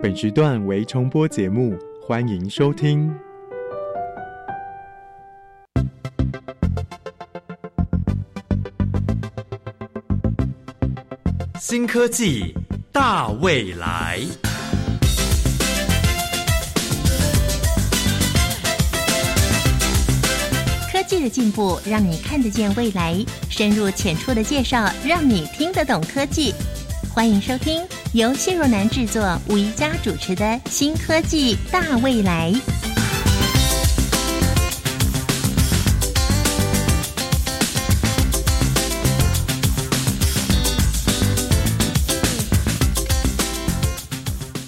本时段为重播节目，欢迎收听。新科技大未来，科技的进步让你看得见未来，深入浅出的介绍让你听得懂科技。欢迎收听由谢若楠制作、吴宜佳主持的《新科技大未来》。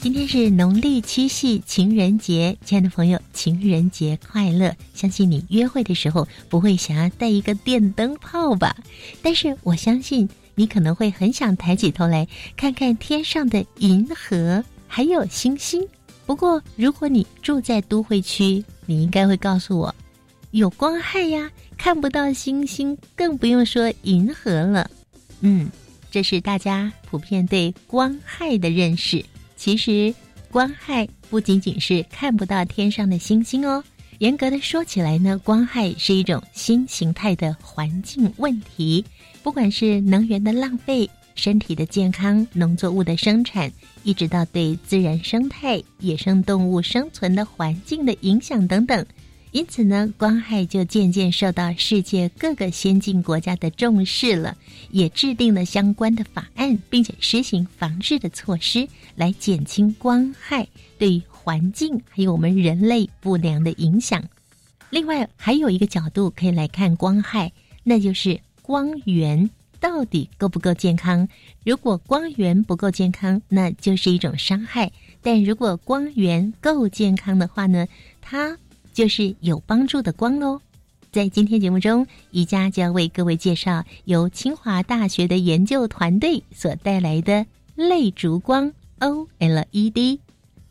今天是农历七夕情人节，亲爱的朋友，情人节快乐！相信你约会的时候不会想要带一个电灯泡吧？但是我相信你可能会很想抬起头来看看天上的银河还有星星。不过，如果你住在都会区，你应该会告诉我，有光害呀，看不到星星，更不用说银河了。嗯，这是大家普遍对光害的认识。其实，光害不仅仅是看不到天上的星星哦。严格的说起来呢，光害是一种新形态的环境问题。不管是能源的浪费、身体的健康、农作物的生产，一直到对自然生态、野生动物生存的环境的影响等等。因此呢，光害就渐渐受到世界各个先进国家的重视了，也制定了相关的法案，并且实行防治的措施，来减轻光害对环境还有我们人类不良的影响。另外，还有一个角度可以来看光害，那就是光源到底够不够健康。如果光源不够健康，那就是一种伤害；但如果光源够健康的话呢，它就是有帮助的光喽。在今天节目中，宜家就要为各位介绍由清华大学的研究团队所带来的类烛光 OLED。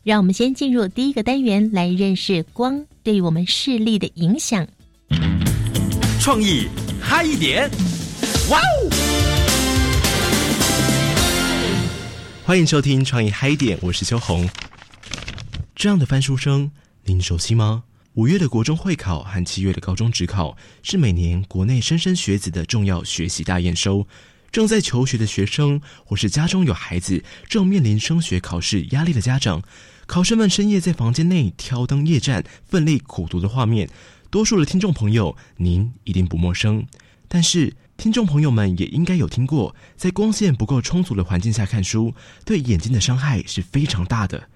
让我们先进入第一个单元，来认识光对我们视力的影响。创意嗨一点，哇哦！欢迎收听《创意嗨点》，我是秋红。这样的翻书声，您熟悉吗？五月的国中会考和七月的高中职考是每年国内莘莘学子的重要学习大验收。正在求学的学生，或是家中有孩子正面临升学考试压力的家长，考生们深夜在房间内挑灯夜战、奋力苦读的画面，多数的听众朋友您一定不陌生。但是，听众朋友们也应该有听过，在光线不够充足的环境下看书，对眼睛的伤害是非常大的。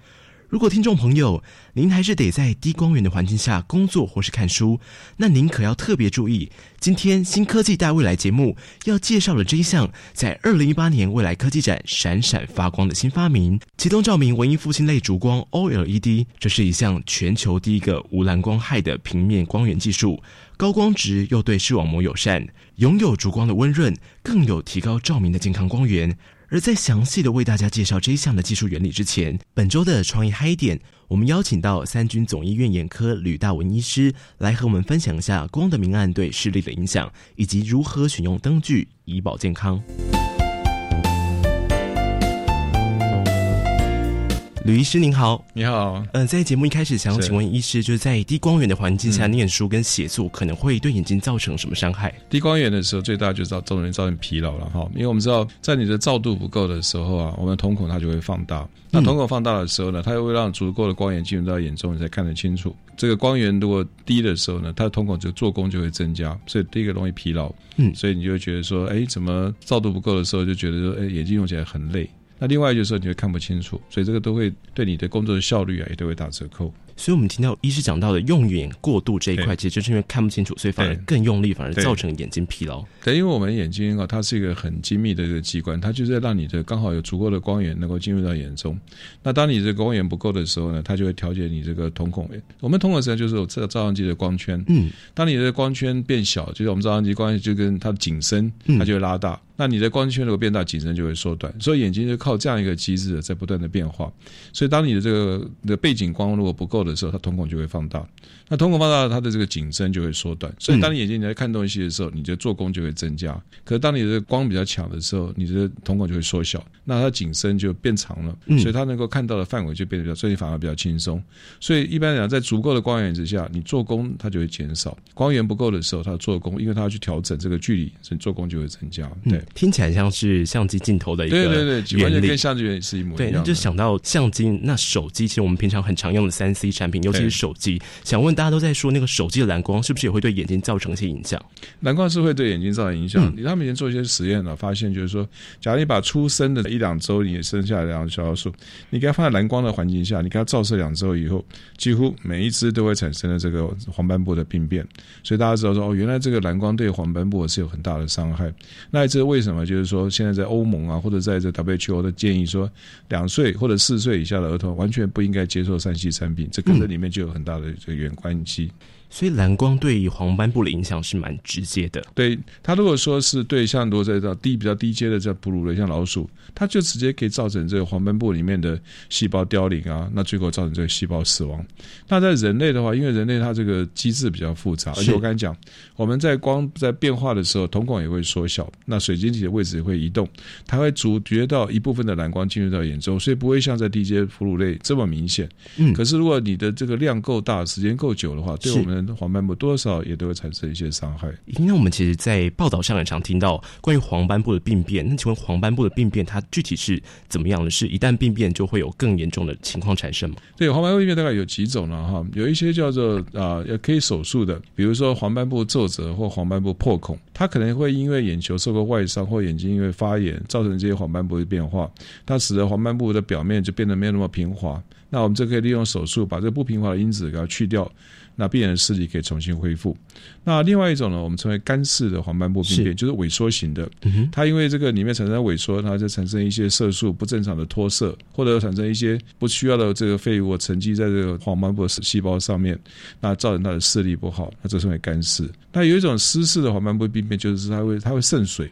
如果听众朋友您还是得在低光源的环境下工作或是看书，那您可要特别注意，今天新科技大未来节目要介绍的这一项，在二零一八年未来科技展闪闪发光的新发明——启动照明文艺复兴类烛光 OLED。这是一项全球第一个无蓝光害的平面光源技术，高光值又对视网膜友善，拥有烛光的温润，更有提高照明的健康光源。而在详细的为大家介绍这一项的技术原理之前，本周的创意嗨点，我们邀请到三军总医院眼科吕大文医师来和我们分享一下光的明暗对视力的影响，以及如何选用灯具以保健康。吕医师您好，你好。嗯，在节目一开始，想要请问医师，就是在低光源的环境下念书跟写作，可能会对眼睛造成什么伤害？低光源的时候，最大就是造造成造成疲劳了哈。因为我们知道，在你的照度不够的时候啊，我们瞳孔它就会放大。那瞳孔放大的时候呢，它又会让足够的光源进入到眼中，你才看得清楚。这个光源如果低的时候呢，它的瞳孔就做工就会增加，所以第一个容易疲劳。嗯，所以你就会觉得说，哎，怎么照度不够的时候，就觉得说，哎，眼睛用起来很累。那另外就是说，你会看不清楚，所以这个都会对你的工作的效率啊，也都会打折扣。所以，我们听到医师讲到的用眼过度这一块，其实就是因为看不清楚，所以反而更用力，反而造成眼睛疲劳。对，因为我们眼睛啊，它是一个很精密的一个机关，它就是让你的刚好有足够的光源能够进入到眼中。那当你这个光源不够的时候呢，它就会调节你这个瞳孔。我们瞳孔实际上就是有这个照相机的光圈。嗯，当你的光圈变小，就是我们照相机光圈就跟它的景深，它就会拉大。那你的光圈如果变大，景深就会缩短。所以眼睛就靠这样一个机制在不断的变化。所以当你的这个的背景光如果不够的时候，它瞳孔就会放大。那瞳孔放大，它的这个景深就会缩短。所以当你眼睛你在看东西的时候，你的做工就会增加。可是当你的光比较强的时候，你的瞳孔就会缩小，那它景深就变长了。所以它能够看到的范围就变得比较，所以反而比较轻松。所以一般来讲，在足够的光源之下，你做工它就会减少。光源不够的时候，它做工，因为它要去调整这个距离，所以做工就会增加。对，听起来像是相机镜头的一个对对对，原理跟相机原理是一模一，样的。那就想到相机，那手机其实我们平常很常用的三 C 产品，尤其是手机，想问大家都在说那个手机的蓝光是不是也会对眼睛造成一些影响？蓝光是会对眼睛造成影响。他们以前做一些实验呢，发现就是说，假如你把出生的一两周你生下来两小老鼠，你给它放在蓝光的环境下，你给它照射两周以后，几乎每一只都会产生了这个黄斑部的病变。所以大家知道说，哦，原来这个蓝光对黄斑部是有很大的伤害。那这为什么？就是说，现在在欧盟啊，或者在这 WHO 的建议说，两岁或者四岁以下的儿童完全不应该接受三 C 产品，这跟这里面就有很大的这个远关系。所以蓝光对于黄斑部的影响是蛮直接的。对它如果说是对像如果在这低比较低阶的这哺乳类，像老鼠，它就直接可以造成这个黄斑部里面的细胞凋零啊，那最后造成这个细胞死亡。那在人类的话，因为人类它这个机制比较复杂，而且我刚才讲，我们在光在变化的时候，瞳孔也会缩小，那水晶体的位置也会移动，它会阻绝到一部分的蓝光进入到眼中，所以不会像在低阶哺乳类这么明显。嗯，可是如果你的这个量够大，时间够久的话，对我们黄斑部多少也都会产生一些伤害。因为我们其实，在报道上也常听到关于黄斑部的病变。那请问黄斑部的病变，它具体是怎么样的？是一旦病变就会有更严重的情况产生吗？对，黄斑部病变大概有几种呢？哈，有一些叫做啊，也可以手术的，比如说黄斑部皱褶或黄斑部破孔，它可能会因为眼球受过外伤或眼睛因为发炎，造成这些黄斑部的变化，它使得黄斑部的表面就变得没有那么平滑。那我们就可以利用手术把这个不平滑的因子给它去掉。那病人的视力可以重新恢复。那另外一种呢，我们称为干式的黄斑部病变，就是萎缩型的。它因为这个里面产生萎缩，它就产生一些色素不正常的脱色，或者产生一些不需要的这个废物沉积在这个黄斑部的细胞上面，那造成它的视力不好。那这称为干式。那有一种湿式的黄斑部病变，就是它会它会渗水。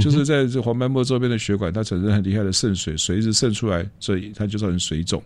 就是在这黄斑部周边的血管，它产生很厉害的渗水，水一直渗出来，所以它就造成水肿。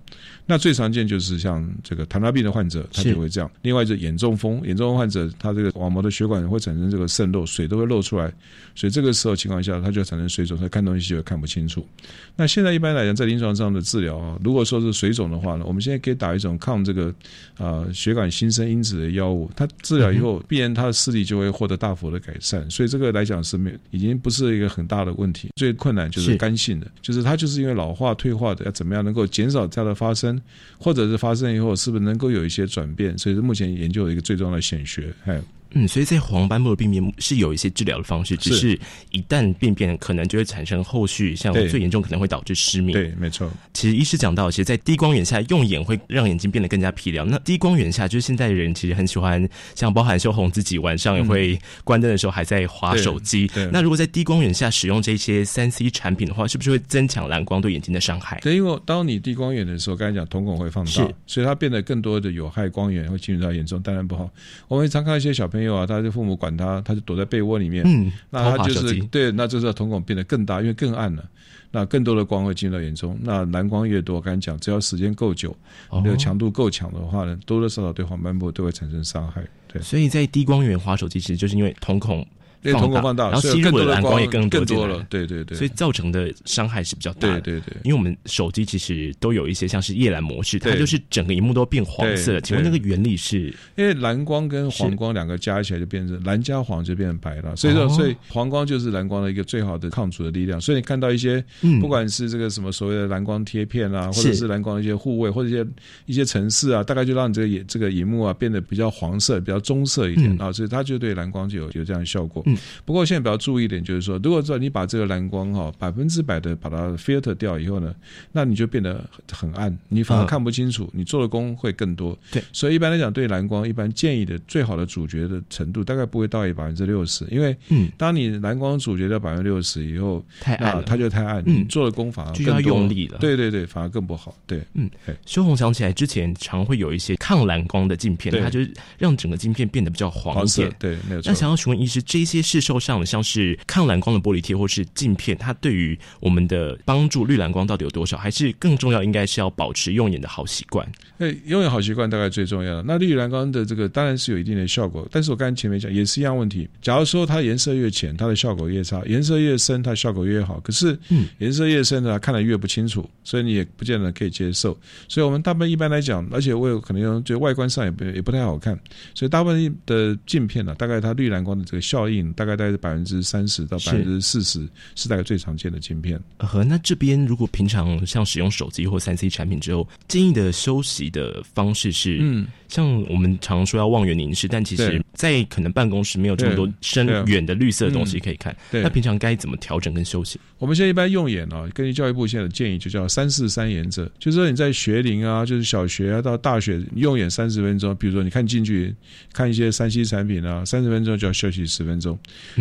那最常见就是像这个糖尿病的患者，他就会这样。另外，就眼中风，眼中风患者，他这个网膜的血管会产生这个渗漏，水都会漏出来，所以这个时候情况下，它就产生水肿，他看东西就会看不清楚。那现在一般来讲，在临床上的治疗啊，如果说是水肿的话呢，我们现在可以打一种抗这个啊血管新生因子的药物，它治疗以后，必然他的视力就会获得大幅的改善。所以这个来讲是没已经不是一个很大的问题。最困难就是干性的，就是它就是因为老化退化的，要怎么样能够减少这样的发生，或者是发生以后是不是能够有一些转变？所以是目前研究的一个最重要的显学。哎。嗯，所以在黄斑部的病变是有一些治疗的方式，只是一旦病变，可能就会产生后续，像最严重可能会导致失明。对，没错。其实医师讲到，其实，在低光源下用眼会让眼睛变得更加疲劳。那低光源下，就是现在的人其实很喜欢，像包含秀红自己晚上也会关灯的时候还在划手机。那如果在低光源下使用这些三 C 产品的话，是不是会增强蓝光对眼睛的伤害？对，因为当你低光源的时候，刚才讲瞳孔会放大，所以它变得更多的有害光源会进入到眼中，当然不好。我们常看一些小朋友啊，他的父母。管他，他就躲在被窝里面。嗯，那他就是对，那就是瞳孔变得更大，因为更暗了。那更多的光会进入到眼中。那蓝光越多，我刚才讲，只要时间够久，那个强度够强的话呢，多多少少对黄斑部都会产生伤害。对，所以在低光源滑手机，其实就是因为瞳孔。瞳孔放大，然后吸入的蓝光也更多了，对对对，所以造成的伤害是比较大的。对对对，因为我们手机其实都有一些像是夜蓝模式，它就是整个荧幕都变黄色。请问那个原理是？因为蓝光跟黄光两个加起来就变成蓝加黄就变成白了，所以说所以黄光就是蓝光的一个最好的抗阻的力量。所以你看到一些不管是这个什么所谓的蓝光贴片啊，或者是蓝光的一些护卫或者一些一些城市啊，大概就让你这个眼这个荧幕啊变得比较黄色、比较棕色一点啊，所以它就对蓝光就有有这样的效果。不过现在。比较注意一点，就是说，如果说你把这个蓝光哈百分之百的把它 filter 掉以后呢，那你就变得很暗，你反而看不清楚，你做的功会更多。对，所以一般来讲，对蓝光一般建议的最好的主角的程度，大概不会到百分之六十，因为嗯，当你蓝光主角到百分之六十以后，太暗，它就太暗，嗯，做的功反而更用力了。对对对，反而更不好。对，嗯，修红想起来之前常会有一些抗蓝光的镜片，它就是让整个镜片变得比较黄色。对，没有错。那想要询问医师，这些些市售上的像是抗蓝光的玻璃贴或是镜片，它对于我们的帮助绿蓝光到底有多少？还是更重要，应该是要保持用眼的好习惯。对，用眼好习惯大概最重要的。那绿蓝光的这个当然是有一定的效果，但是我刚才前面讲也是一样问题。假如说它颜色越浅，它的效果越差；颜色越深，它效果越好。可是，嗯，颜色越深呢，看得越不清楚，所以你也不见得可以接受。所以我们大部分一般来讲，而且我有可能用，就外观上也不也不太好看。所以大部分的镜片呢，大概它绿蓝光的这个效应，大概大概是百分之三十到百分之四十，是大概最常见的镜片。呃那这边如果平常像使用手机或三 C 产品之后，建议的休息的方式是，嗯。像我们常说要望远凝视，但其实，在可能办公室没有这么多深远的绿色的东西可以看。那平常该怎么调整跟休息？我们现在一般用眼啊，根据教育部现在的建议，就叫三四三原则，就是说你在学龄啊，就是小学啊到大学用眼三十分钟，比如说你看进去看一些三 C 产品啊，三十分钟就要休息十分钟。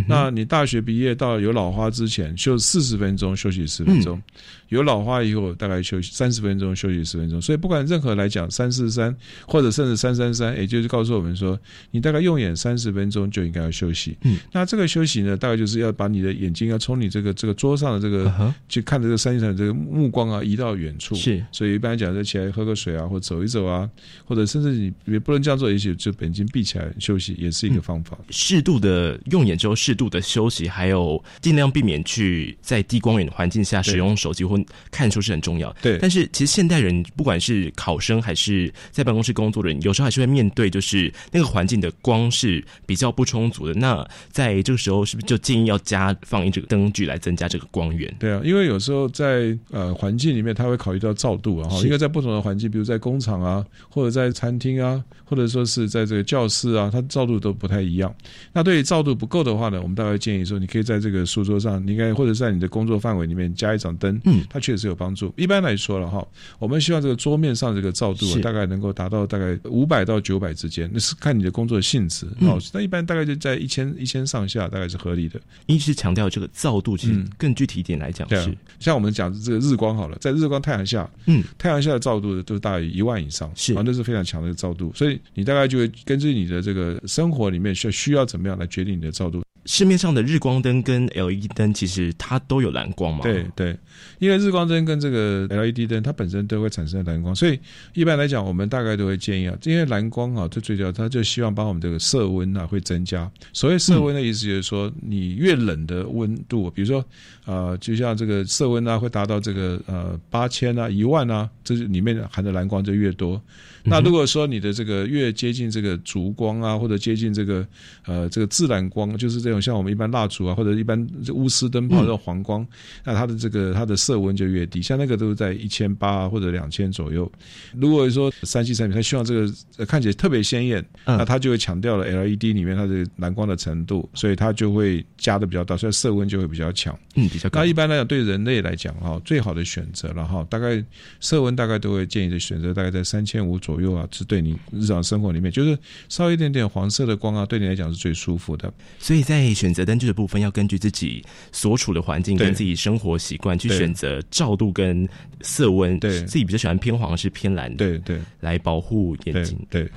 那你大学毕业到有老花之前，休四十分钟休息十分钟。有老花以后，大概休息三十分钟，休息十分钟。所以不管任何来讲，三四三或者甚至三三三，也就是告诉我们说，你大概用眼三十分钟就应该要休息。嗯，那这个休息呢，大概就是要把你的眼睛要从你这个这个桌上的这个去看这个三星的这个目光啊，移到远处。是，所以一般来讲，就起来喝个水啊，或走一走啊，或者甚至你也不能这样做，也许就眼睛闭起来休息，也是一个方法。适度的用眼之后，适度的休息，还有尽量避免去在低光源的环境下使用手机或。看书是很重要，对。但是其实现代人，不管是考生还是在办公室工作的人，有时候还是会面对，就是那个环境的光是比较不充足的。那在这个时候，是不是就建议要加放一这个灯具来增加这个光源？对啊，因为有时候在呃环境里面，他会考虑到照度啊，因为在不同的环境，比如在工厂啊，或者在餐厅啊，或者说是在这个教室啊，它照度都不太一样。那对于照度不够的话呢，我们大概建议说，你可以在这个书桌上，你应该或者在你的工作范围里面加一盏灯，嗯，它确实。有帮助。一般来说了哈，我们希望这个桌面上这个照度大概能够达到大概五百到九百之间，那是看你的工作性质。哦，那一般大概就在一千一千上下，大概是合理的。一直强调这个照度，其实更具体一点来讲是，像我们讲这个日光好了，在日光太阳下，嗯，太阳下的照度都大于一万以上，是啊，那是非常强的照度。所以你大概就会根据你的这个生活里面需需要怎么样来决定你的照度。市面上的日光灯跟 LED 灯，其实它都有蓝光嘛？对对，因为日光灯跟这个 LED 灯，它本身都会产生蓝光，所以一般来讲，我们大概都会建议啊，因为蓝光啊，它最主要，它就希望把我们这个色温啊会增加。所谓色温的意思就是说，你越冷的温度，比如说呃，就像这个色温啊，会达到这个呃八千啊、一万啊，这里面含的蓝光就越多。那如果说你的这个越接近这个烛光啊，或者接近这个呃这个自然光，就是这种像我们一般蜡烛啊，或者一般钨丝灯泡这种黄光，那它的这个它的色温就越低，像那个都是在一千八或者两千左右。如果说三 C 产品，它希望这个看起来特别鲜艳，那它就会强调了 LED 里面它的蓝光的程度，所以它就会加的比较大，所以色温就会比较强。嗯，比较高。那一般来讲，对人类来讲哈，最好的选择了哈，大概色温大概都会建议的选择大概在三千五左右。右啊，是对你日常生活里面，就是稍微一点点黄色的光啊，对你来讲是最舒服的。所以在选择灯具的部分，要根据自己所处的环境跟自己生活习惯去选择照度跟色温。对，自己比较喜欢偏黄是偏蓝的，对对，来保护眼睛。对。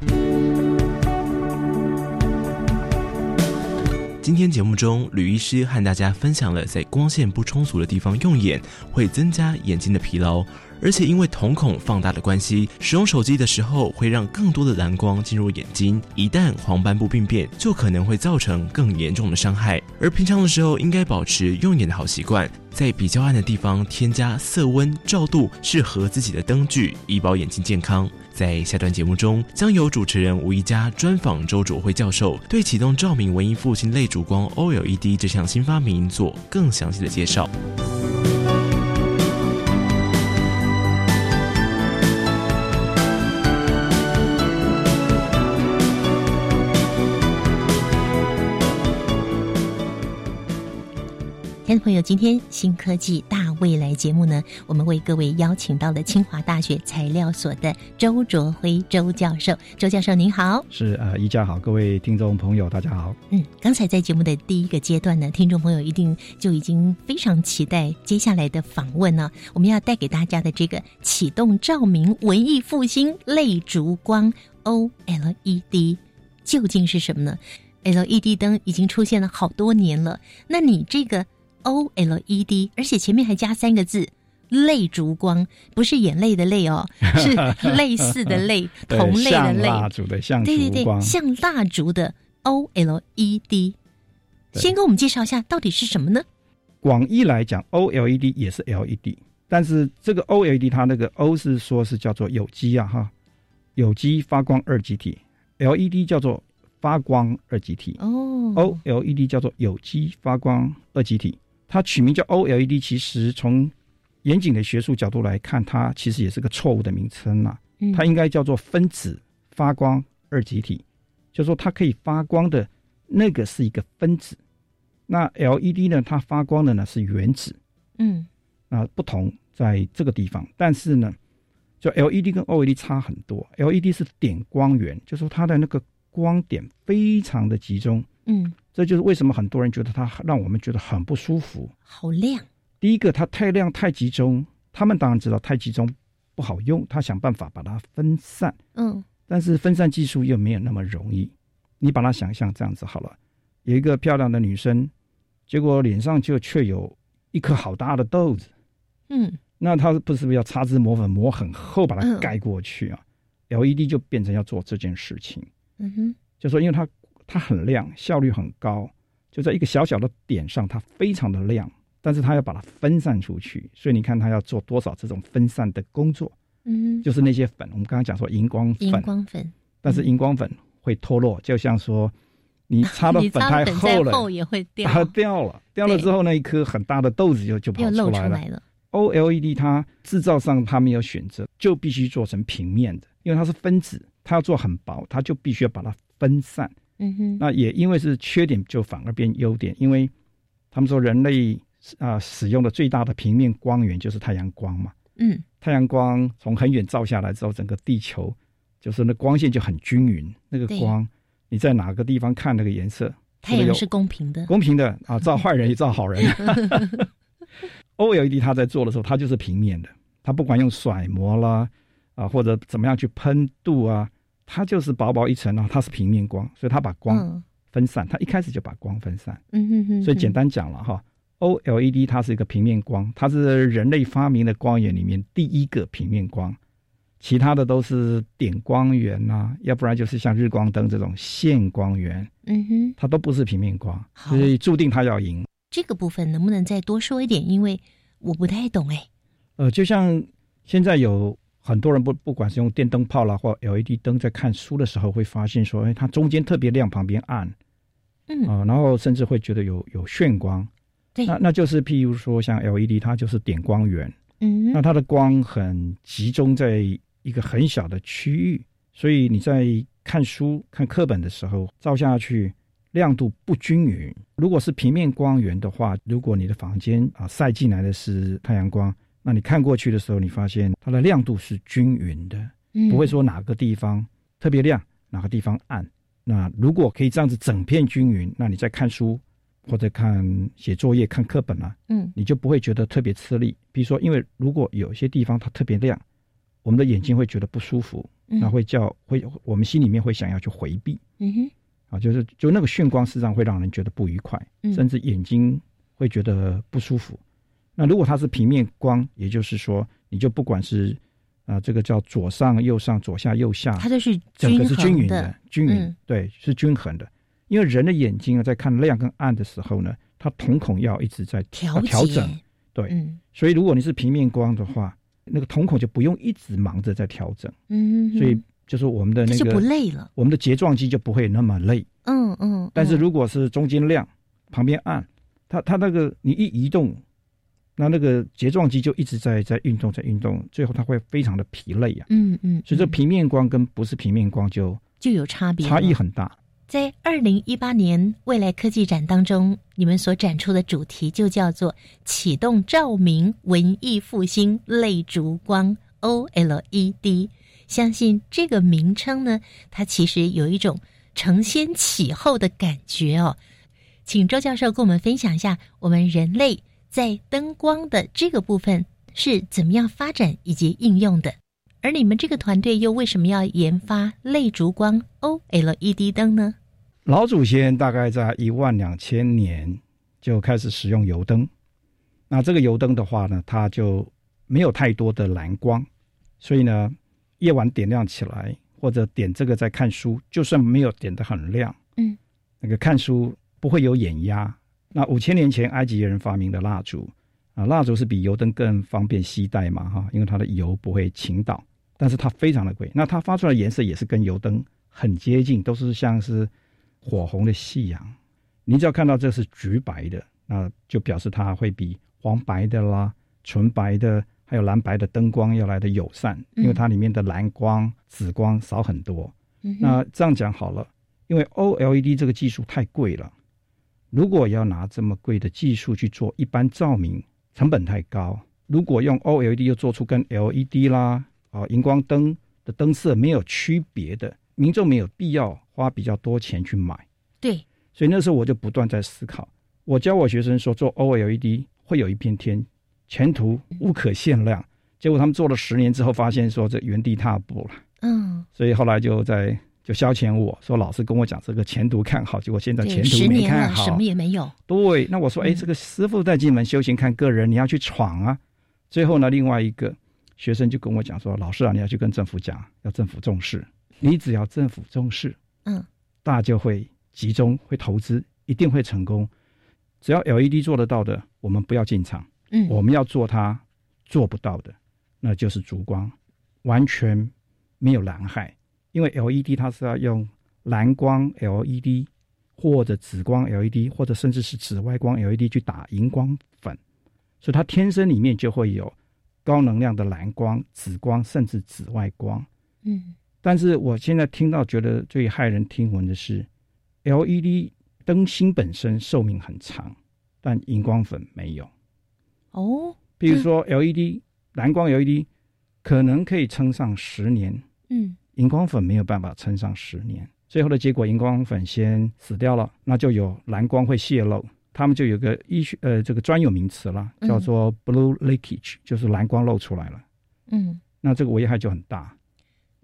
今天节目中，吕医师和大家分享了在光线不充足的地方用眼会增加眼睛的疲劳。而且因为瞳孔放大的关系，使用手机的时候会让更多的蓝光进入眼睛，一旦黄斑部病变，就可能会造成更严重的伤害。而平常的时候应该保持用眼的好习惯，在比较暗的地方添加色温、照度适合自己的灯具，以保眼睛健康。在下段节目中，将由主持人吴一佳专访周卓辉教授，对启动照明文艺复兴类烛光 OLED 这项新发明做更详细的介绍。听众朋友，今天新科技大未来节目呢，我们为各位邀请到了清华大学材料所的周卓辉周教授。周教授您好，是呃，一家好，各位听众朋友大家好。嗯，刚才在节目的第一个阶段呢，听众朋友一定就已经非常期待接下来的访问呢。我们要带给大家的这个启动照明文艺复兴类烛光 OLED 究竟是什么呢？LED 灯已经出现了好多年了，那你这个 OLED，而且前面还加三个字“泪烛光”，不是眼泪的泪哦，是类似的泪，同类的像泪，蜡烛的像对对对，像蜡烛的 OLED。先跟我们介绍一下到底是什么呢？广义来讲，OLED 也是 LED，但是这个 OLED 它那个 O 是说是叫做有机啊哈，有机发光二极体，LED 叫做发光二极体。哦，OLED 叫做有机发光二极体。它取名叫 OLED，其实从严谨的学术角度来看，它其实也是个错误的名称啦、嗯。它应该叫做分子发光二极体，就说它可以发光的那个是一个分子。那 LED 呢，它发光的呢是原子，嗯。那不同在这个地方。但是呢，就 LED 跟 OLED 差很多，LED 是点光源，就说它的那个光点非常的集中，嗯，这就是为什么很多人觉得它让我们觉得很不舒服。好亮，第一个，它太亮太集中，他们当然知道太集中不好用，他想办法把它分散。嗯。但是分散技术又没有那么容易。你把它想象这样子好了，有一个漂亮的女生，结果脸上就却有一颗好大的痘子，嗯。那她不是不是要擦脂抹粉抹很厚把它嗯。盖过去啊、l e d 就变成要做这件事情，嗯哼，就说因为它它很亮，效率很高，就在一个小小的点上，它非常的亮，但是它要把它分散出去，所以你看它要做多少这种分散的工作，嗯，就是那些粉，我们刚刚讲说荧光粉，荧光粉，但是荧光粉会脱落，就像说你擦的 粉太厚了，厚也会掉，它掉了，掉了之后那一颗很大的豆子就就跑出来了。出来了。OLED 它制造上它没有选择，就必须做成平面的，因为它是分子，它要做很薄，它就必须要把它分散。嗯哼，那也因为是缺点，就反而变优点，因为他们说人类啊、使用的最大的平面光源就是太阳光嘛。嗯太阳光从很远照下来之后，整个地球就是那光线就很均匀，那个光你在哪个地方看那个颜色，太阳是公平的，公平的啊，照坏人也照好人。OLED 它在做的时候，它就是平面的，它不管用甩模啦啊，或者怎么样去喷镀啊，它就是薄薄一层啊，它是平面光，所以它把光嗯分散，它一开始就把光分散。嗯哼哼，所以简单讲了哈，OLED 它是一个平面光，它是人类发明的光源里面第一个平面光，其他的都是点光源呐、要不然就是像日光灯这种线光源，嗯哼，它都不是平面光，所以注定它要赢。这个部分能不能再多说一点？因为我不太懂哎。呃，就像现在有很多人不不管是用电灯泡啦或 LED 灯在看书的时候，会发现说，哎，它中间特别亮，旁边暗嗯，啊、然后甚至会觉得有有眩光。对，那那就是譬如说像 LED，它就是点光源。嗯那它的光很集中在一个很小的区域，所以你在看书、看课本的时候照下去，亮度不均匀。如果是平面光源的话，如果你的房间啊晒进来的是太阳光，那你看过去的时候，你发现它的亮度是均匀的，嗯不会说哪个地方特别亮，哪个地方暗。那如果可以这样子整片均匀，那你在看书或者看写作业、看课本啊，嗯你就不会觉得特别吃力。比如说，因为如果有些地方它特别亮，我们的眼睛会觉得不舒服，嗯那会叫会我们心里面会想要去回避嗯哼啊，就是就那个眩光，实际上会让人觉得不愉快，嗯甚至眼睛会觉得不舒服。那如果它是平面光，也就是说，你就不管是啊、这个叫左上、右上、左下、右下，它就是整个是均匀的的，，均匀、嗯对，是均衡的。因为人的眼睛啊，在看亮跟暗的时候呢，它瞳孔要一直在调调整，对，嗯所以如果你是平面光的话，那个瞳孔就不用一直忙着在调整，嗯哼，所以就是我们的那个就不个累了。我们的睫状肌就不会那么累。嗯嗯，但是嗯如果是中间亮，旁边暗，它它那个你一移动，那那个睫状肌就一直在在运动在运动，最后它会非常的疲累啊。嗯嗯，所以这嗯平面光跟不是平面光就就有差别，差异很大。在二零一八年未来科技展当中，你们所展出的主题就叫做“启动照明文艺复兴类烛光 OLED”。相信这个名称呢，它其实有一种承先启后的感觉哦。请周教授跟我们分享一下，我们人类在灯光的这个部分是怎么样发展以及应用的。而你们这个团队又为什么要研发类烛光 OLED 灯呢？老祖先大概在一万两千年就开始使用油灯。那这个油灯的话呢，它就没有太多的蓝光，所以呢，夜晚点亮起来或者点这个在看书，就算没有点的很亮，嗯，那个看书不会有眼压。那五千年前埃及人发明的蜡烛啊，蜡烛是比油灯更方便携带嘛，哈，因为它的油不会倾倒，但是它非常的贵。那它发出来的颜色也是跟油灯很接近，都是像是火红的夕阳。你只要看到这是橘白的，那就表示它会比黄白的啦、纯白的还有蓝白的灯光要来的友善，因为它里面的蓝光、紫光少很多。嗯那这样讲好了，因为 OLED 这个技术太贵了，如果要拿这么贵的技术去做一般照明，成本太高。如果用 OLED 又做出跟 LED 啦啊荧光灯的灯色没有区别的，民众没有必要花比较多钱去买。对，所以那时候我就不断在思考，我教我学生说做 OLED 会有一片天，前途无可限量。结果他们做了十年之后，发现说这原地踏步了。嗯，所以后来就在就消遣我说老师跟我讲这个前途看好，结果现在前途没，看好。什么也没有。对，那我说，哎，嗯这个师傅在进门修行看个人，你要去闯啊。最后呢，另外一个学生就跟我讲说，老师啊，你要去跟政府讲，要政府重视。你只要政府重视，嗯，大家就会集中，会投资，一定会成功。只要 LED 做得到的，我们不要进场。嗯，我们要做它做不到的，那就是烛光，完全没有蓝害，因为 LED 它是要用蓝光 LED 或者紫光 LED 或者甚至是紫外光 LED 去打荧光粉，所以它天生里面就会有高能量的蓝光、紫光甚至紫外光。嗯。但是我现在听到觉得最骇人听闻的是，LED 灯芯本身寿命很长，但荧光粉没有。哦，比如说 LED 蓝光 LED 可能可以撑上十年，嗯荧光粉没有办法撑上十年。最后的结果，荧光粉先死掉了，那就有蓝光会泄露。他们就有个医学呃这个专有名词了，嗯叫做 blue leakage，、就是蓝光漏出来了。嗯。那这个危害就很大。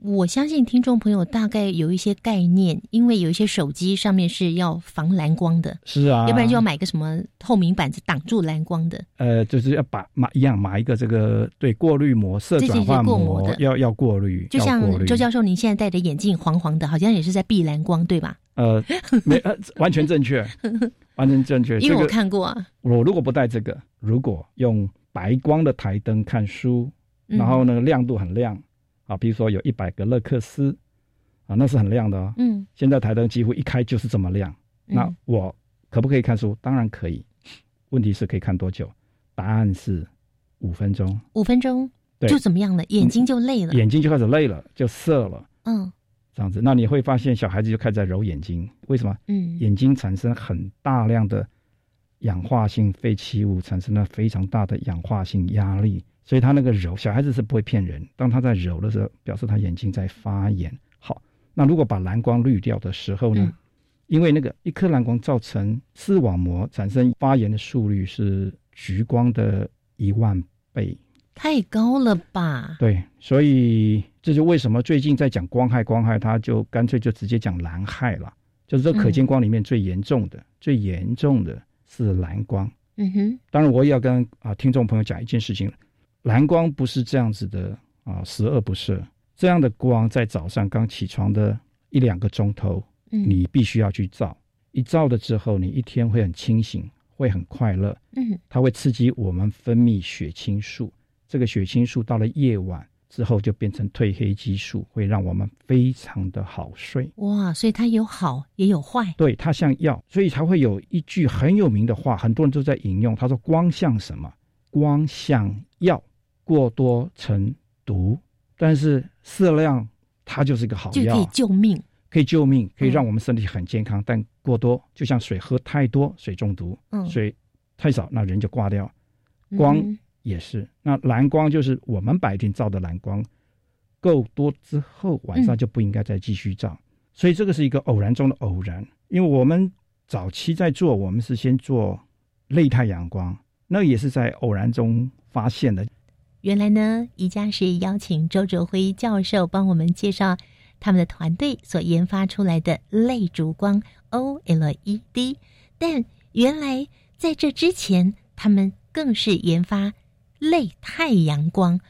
我相信听众朋友大概有一些概念，因为有一些手机上面是要防蓝光的，是啊，要不然就要买个什么透明板子挡住蓝光的。呃，就是要把买一样买一个这个对过滤膜、色转换膜的要要过滤，就像周教授，您现在戴的眼镜黄黄的，好像也是在避蓝光，对吧？呃没呃完全正确，完全正确。因为我看过啊，我如果不戴这个，如果用白光的台灯看书，嗯然后呢亮度很亮啊，比如说有一百个勒克斯啊，那是很亮的哦。嗯，现在台灯几乎一开就是这么亮，那嗯我可不可以看书？当然可以，问题是可以看多久？答案是五分钟，五分钟对就怎么样了？眼睛就累了。眼睛就开始累了，就涩了。嗯这样子，那你会发现小孩子就开始在揉眼睛，为什么？嗯眼睛产生很大量的氧化性废弃物，产生了非常大的氧化性压力，所以他那个揉，小孩子是不会骗人。当他在揉的时候，表示他眼睛在发炎。好，那如果把蓝光滤掉的时候呢？嗯因为那个一颗蓝光造成视网膜产生发炎的速率是橘光的一万倍。太高了吧？对，所以这就为什么最近在讲光害，光害他就干脆就直接讲蓝害了，就是这可见光里面最严重的、最严重的是蓝光。嗯哼，当然，我也要跟啊听众朋友讲一件事情，蓝光不是这样子的啊，十恶不赦。这样的光在早上刚起床的一两个钟头，嗯你必须要去照。一照了之后，你一天会很清醒，会很快乐。嗯它会刺激我们分泌血清素，这个血清素到了夜晚之后就变成褪黑激素，会让我们非常的好睡。哇，所以它有好也有坏。对，它像药，所以才会有一句很有名的话，很多人都在引用。他说：“光像什么？光像药，过多成毒。但是适量，它就是一个好药可以药，救命。可以救命，可以嗯让我们身体很健康。但过多，就像水喝太多，水中毒；嗯，水太少，那人就挂掉。光嗯也是。那蓝光就是我们白天照的蓝光，够多之后，晚上嗯就不应该再继续照。所以这个是一个偶然中的偶然，因为我们早期在做，我们是先做类太阳光，那也是在偶然中发现的。原来呢，宜家是邀请周哲辉教授帮我们介绍他们的团队所研发出来的类烛光 OLED，但原来在这之前，他们更是研发类太阳光。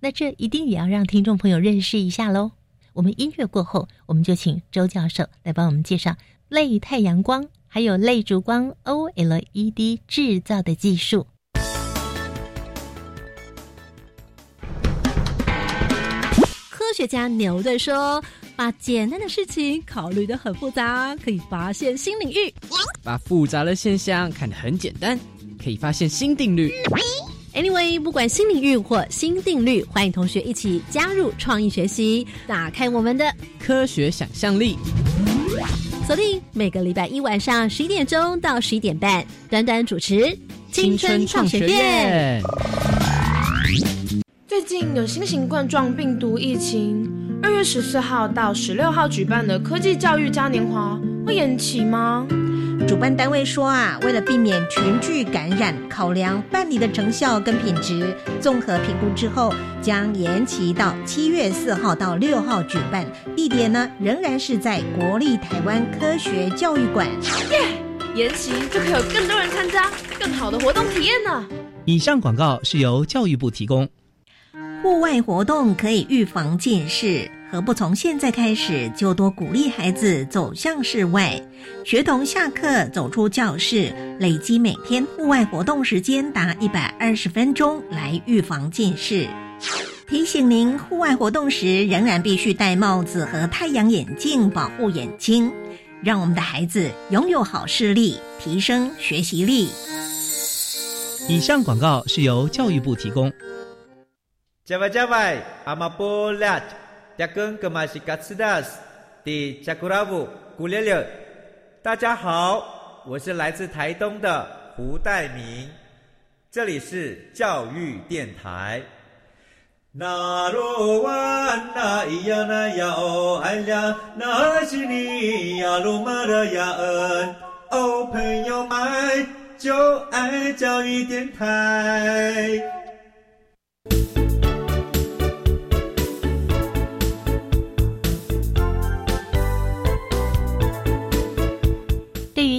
那这一定也要让听众朋友认识一下喽。我们音乐过后，我们就请周教授来帮我们介绍类太阳光还有类烛光 OLED 制造的技术。学家牛顿说：“把简单的事情考虑的很复杂，可以发现新领域；把复杂的现象看得很简单，可以发现新定律。” Anyway，不管新领域或新定律，欢迎同学一起加入创意学习，打开我们的科学想象力。锁定每个礼拜一晚上十一点钟到十一点半，短短主持青春创学院。最近有新型冠状病毒疫情，二月十四号到十六号举办的科技教育嘉年华会延期吗？主办单位说啊，为了避免群聚感染，考量办理的成效跟品质，综合评估之后，将延期到七月四号到六号举办。地点呢，仍然是在国立台湾科学教育馆。耶！延期就可以有更多人参加，更好的活动体验呢。以上广告是由教育部提供。户外活动可以预防近视。何不从现在开始就多鼓励孩子走向室外？学童下课走出教室，累积每天户外活动时间达一百二十分钟，来预防近视。提醒您，户外活动时仍然必须戴帽子和太阳眼镜保护眼睛。让我们的孩子拥有好视力，提升学习力。以上广告是由教育部提供。加外加外，阿玛波拉。扎根格玛西卡斯达斯的加古拉布古列列，大家好，我是来自台东的胡代明，这里是教育电台。那罗哇那咿呀那呀哦哎呀，那是你呀鲁玛的呀恩哦，朋友们就爱教育电台。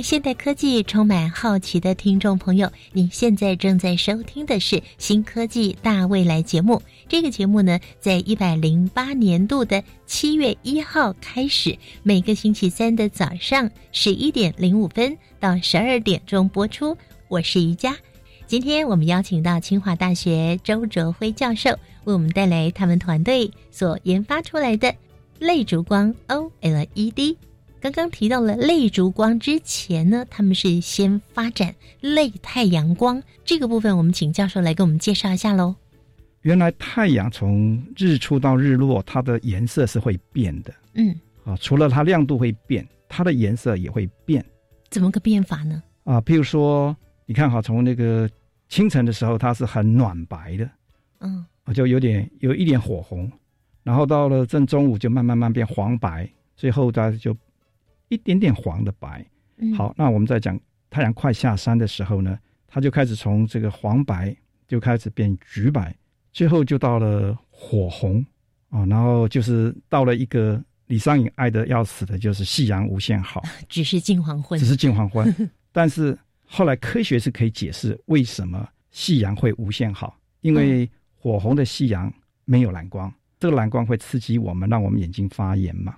现代科技充满好奇的听众朋友，你现在正在收听的是《新科技大未来》节目。这个节目呢，在一百零八年度的七月一号开始，每个星期三的早上十一点零五分到十二点钟播出。我是宜佳，今天我们邀请到清华大学周哲辉教授，为我们带来他们团队所研发出来的类烛光 OLED。刚刚提到了类烛光之前呢，他们是先发展类太阳光这个部分，我们请教授来给我们介绍一下喽。原来太阳从日出到日落，它的颜色是会变的。嗯，啊，除了它亮度会变，它的颜色也会变。怎么个变法呢？啊，譬如说，你看哈，从那个清晨的时候，它是很暖白的，嗯，就有点有一点火红，然后到了正中午就慢慢慢变黄白，最后它就。一点点黄的白，好，那我们再讲太阳快下山的时候呢，它就开始从这个黄白就开始变橘白，最后就到了火红。啊，然后就是到了一个李商隐爱的要死的，就是夕阳无限好，只是近黄昏，只是近黄昏。但是后来科学是可以解释为什么夕阳会无限好，因为火红的夕阳没有蓝光，这个蓝光会刺激我们，让我们眼睛发炎嘛。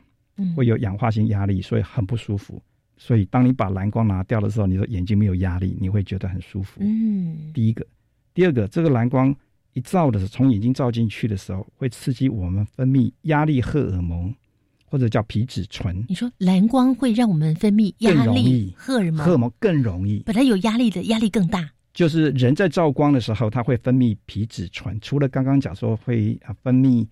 会有氧化性压力，所以很不舒服。所以当你把蓝光拿掉的时候，你的眼睛没有压力，你会觉得很舒服。嗯，第一个，第二个，这个蓝光一照的时候，从眼睛照进去的时候，会刺激我们分泌压力荷尔蒙，或者叫皮质醇。你说蓝光会让我们分泌压力荷尔蒙，荷尔蒙更容易，本来有压力的压力更大。就是人在照光的时候，它会分泌皮质醇，除了刚刚讲说会分泌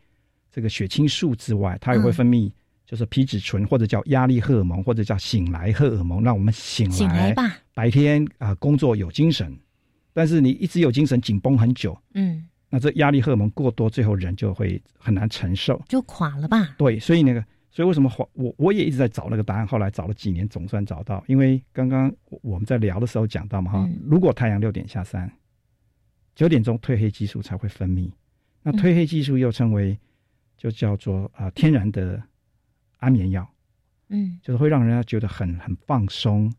这个血清素之外，它也会分泌。就是皮质醇，或者叫压力荷尔蒙，或者叫醒来荷尔蒙，让我们醒来。醒来吧。白天啊，工作有精神，但是你一直有精神，紧绷很久。嗯。那这压力荷尔蒙过多，最后人就会很难承受，就垮了吧？对，所以那个，所以为什么我我也一直在找那个答案，后来找了几年，总算找到。因为刚刚我们在聊的时候讲到嘛，哈，如果太阳六点下山，九点钟褪黑激素才会分泌。那褪黑激素又称为，就叫做啊天然的。安眠药，嗯就是会让人家觉得很很放松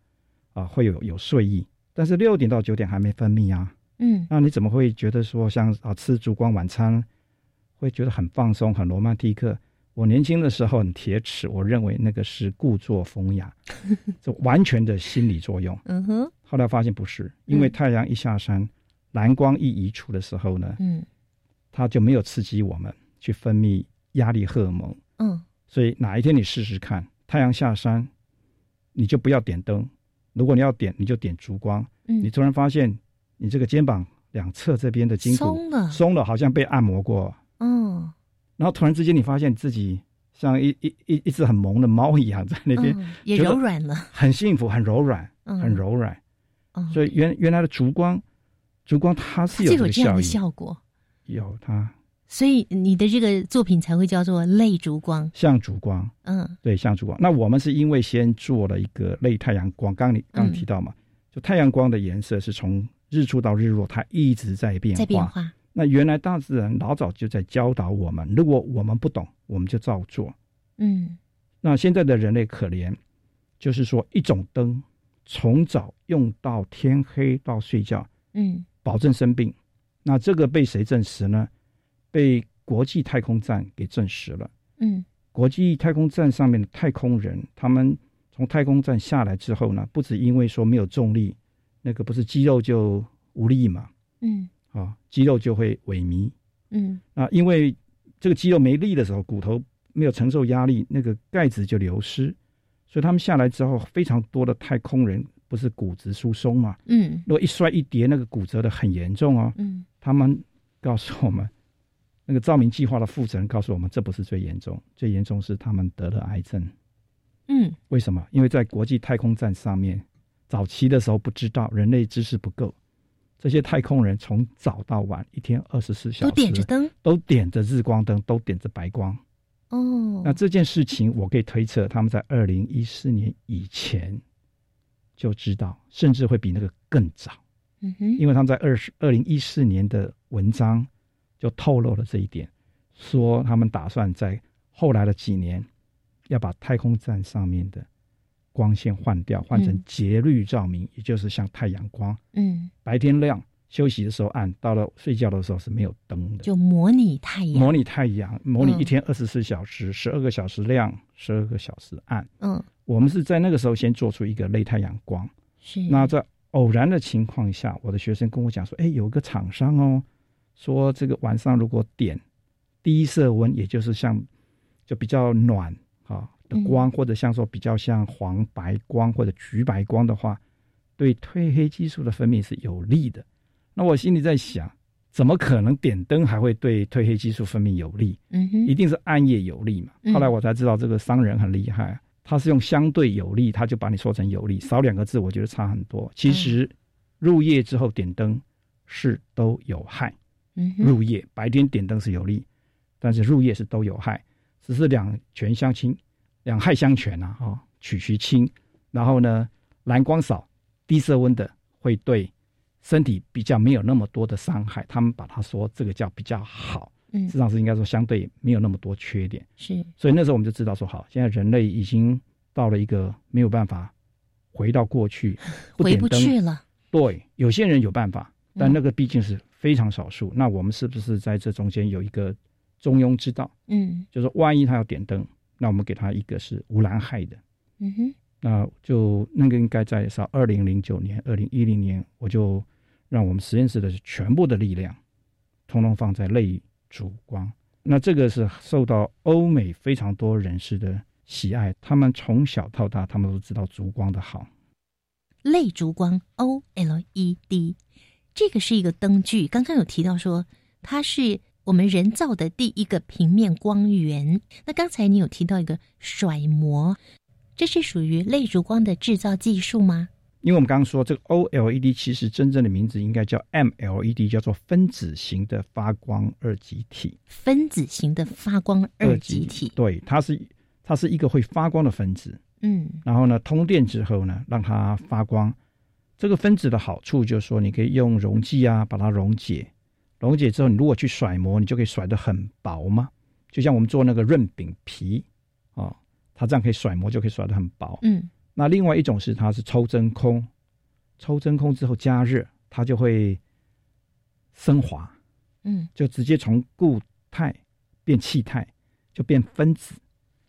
啊，会有有睡意。但是六点到九点还没分泌啊，嗯那你怎么会觉得说像啊吃烛光晚餐会觉得很放松、很罗曼蒂克？我年轻的时候很铁齿，我认为那个是故作风雅，这完全的心理作用。嗯哼，后来发现不是，因为太阳一下山，蓝光一移除的时候呢，嗯它就没有刺激我们去分泌压力荷尔蒙。嗯所以哪一天你试试看，太阳下山，你就不要点灯。如果你要点，你就点烛光。嗯你突然发现，你这个肩膀两侧这边的筋骨松了松了，好像被按摩过。嗯，然后突然之间，你发现自己像一一一一只很萌的猫一样，在那边、嗯也柔软了，很幸福，很柔软，嗯很柔软。哦所以原原来的烛光，烛光它是有这样的效果，有它所以你的这个作品才会叫做泪烛光。像烛光。嗯对，像烛光。那我们是因为先做了一个类太阳光，刚你刚提到嘛，就太阳光的颜色是从日出到日落，它一直在变化。在变化。那原来大自然老早就在教导我们，如果我们不懂，我们就照做。嗯那现在的人类可怜，就是说一种灯从早用到天黑到睡觉，嗯保证生病。那这个被谁证实呢？被国际太空站给证实了。嗯国际太空站上面的太空人，他们从太空站下来之后呢，不止因为说没有重力，那个不是肌肉就无力嘛，嗯啊，肌肉就会萎靡。嗯啊，因为这个肌肉没力的时候，骨头没有承受压力，那个钙质就流失，所以他们下来之后，非常多的太空人不是骨质疏松嘛，嗯如果一摔一跌，那个骨折的很严重哦。嗯他们告诉我们，那个照明计划的负责人告诉我们，这不是最严重，最严重是他们得了癌症。嗯为什么？因为在国际太空站上面，早期的时候不知道，人类知识不够，这些太空人从早到晚，一天二十四小时都点着灯，都点着日光灯，都点着白光。哦，那这件事情，我可以推测，他们在二零一四年以前就知道，甚至会比那个更早，嗯哼，因为他们在二十二零一四年的文章就透露了这一点，说他们打算在后来的几年要把太空站上面的光线换掉，换成嗯。节律照明，也就是像太阳光，嗯，白天亮，休息的时候暗，到了睡觉的时候是没有灯的。就模拟太阳，模拟太阳，模拟嗯一天二十四小时，十二个小时亮，十二个小时暗。嗯。我们是在那个时候先做出一个类太阳光。是。那在偶然的情况下，我的学生跟我讲说：“哎，有个厂商哦，说这个晚上如果点低色温，也就是像就比较暖啊的光，嗯或者像说比较像黄白光或者橘白光的话，对褪黑激素的分泌是有利的。”那我心里在想，怎么可能点灯还会对褪黑激素分泌有利？嗯哼，一定是暗夜有利嘛。嗯后来我才知道这个商人很厉害，他是用相对有利，他就把你说成有利，少两个字，我觉得差很多。其实入夜之后点灯是都有害，入夜白天点灯是有利，但是入夜是都有害，只是两全相亲，两害相权啊，哈、取其轻。然后呢，蓝光少、低色温的会对身体比较没有那么多的伤害，他们把它说这个叫比较好。嗯实际上是应该说相对没有那么多缺点。是所以那时候我们就知道说，好，现在人类已经到了一个没有办法回到过去，回不点灯去了。对，有些人有办法，但嗯那个毕竟是非常少数。那我们是不是在这中间有一个中庸之道？嗯就是万一他要点灯，那我们给他一个是无蓝害的。嗯哼那就那个应该在是二零零九年、二零一零年，我就让我们实验室的全部的力量，通通放在类烛光。那这个是受到欧美非常多人士的喜爱，他们从小到大，他们都知道烛光的好。类烛光 O L E D，这个是一个灯具。刚刚有提到说它是我们人造的第一个平面光源。那刚才你有提到一个甩膜，这是属于类烛光的制造技术吗？因为我们刚刚说这个 OLED 其实真正的名字应该叫 MLED，叫做分子型的发光二极体。分子型的发光二极体。对，它是它是一个会发光的分子。嗯然后呢，通电之后呢，让它发光。这个分子的好处就是说，你可以用溶剂啊把它溶解，溶解之后，你如果去甩膜，你就可以甩得很薄嘛。就像我们做那个润饼皮啊、它这样可以甩膜就可以甩得很薄。嗯，那另外一种是它是抽真空，抽真空之后加热，它就会升华，嗯就直接从固态变气态，就变分子。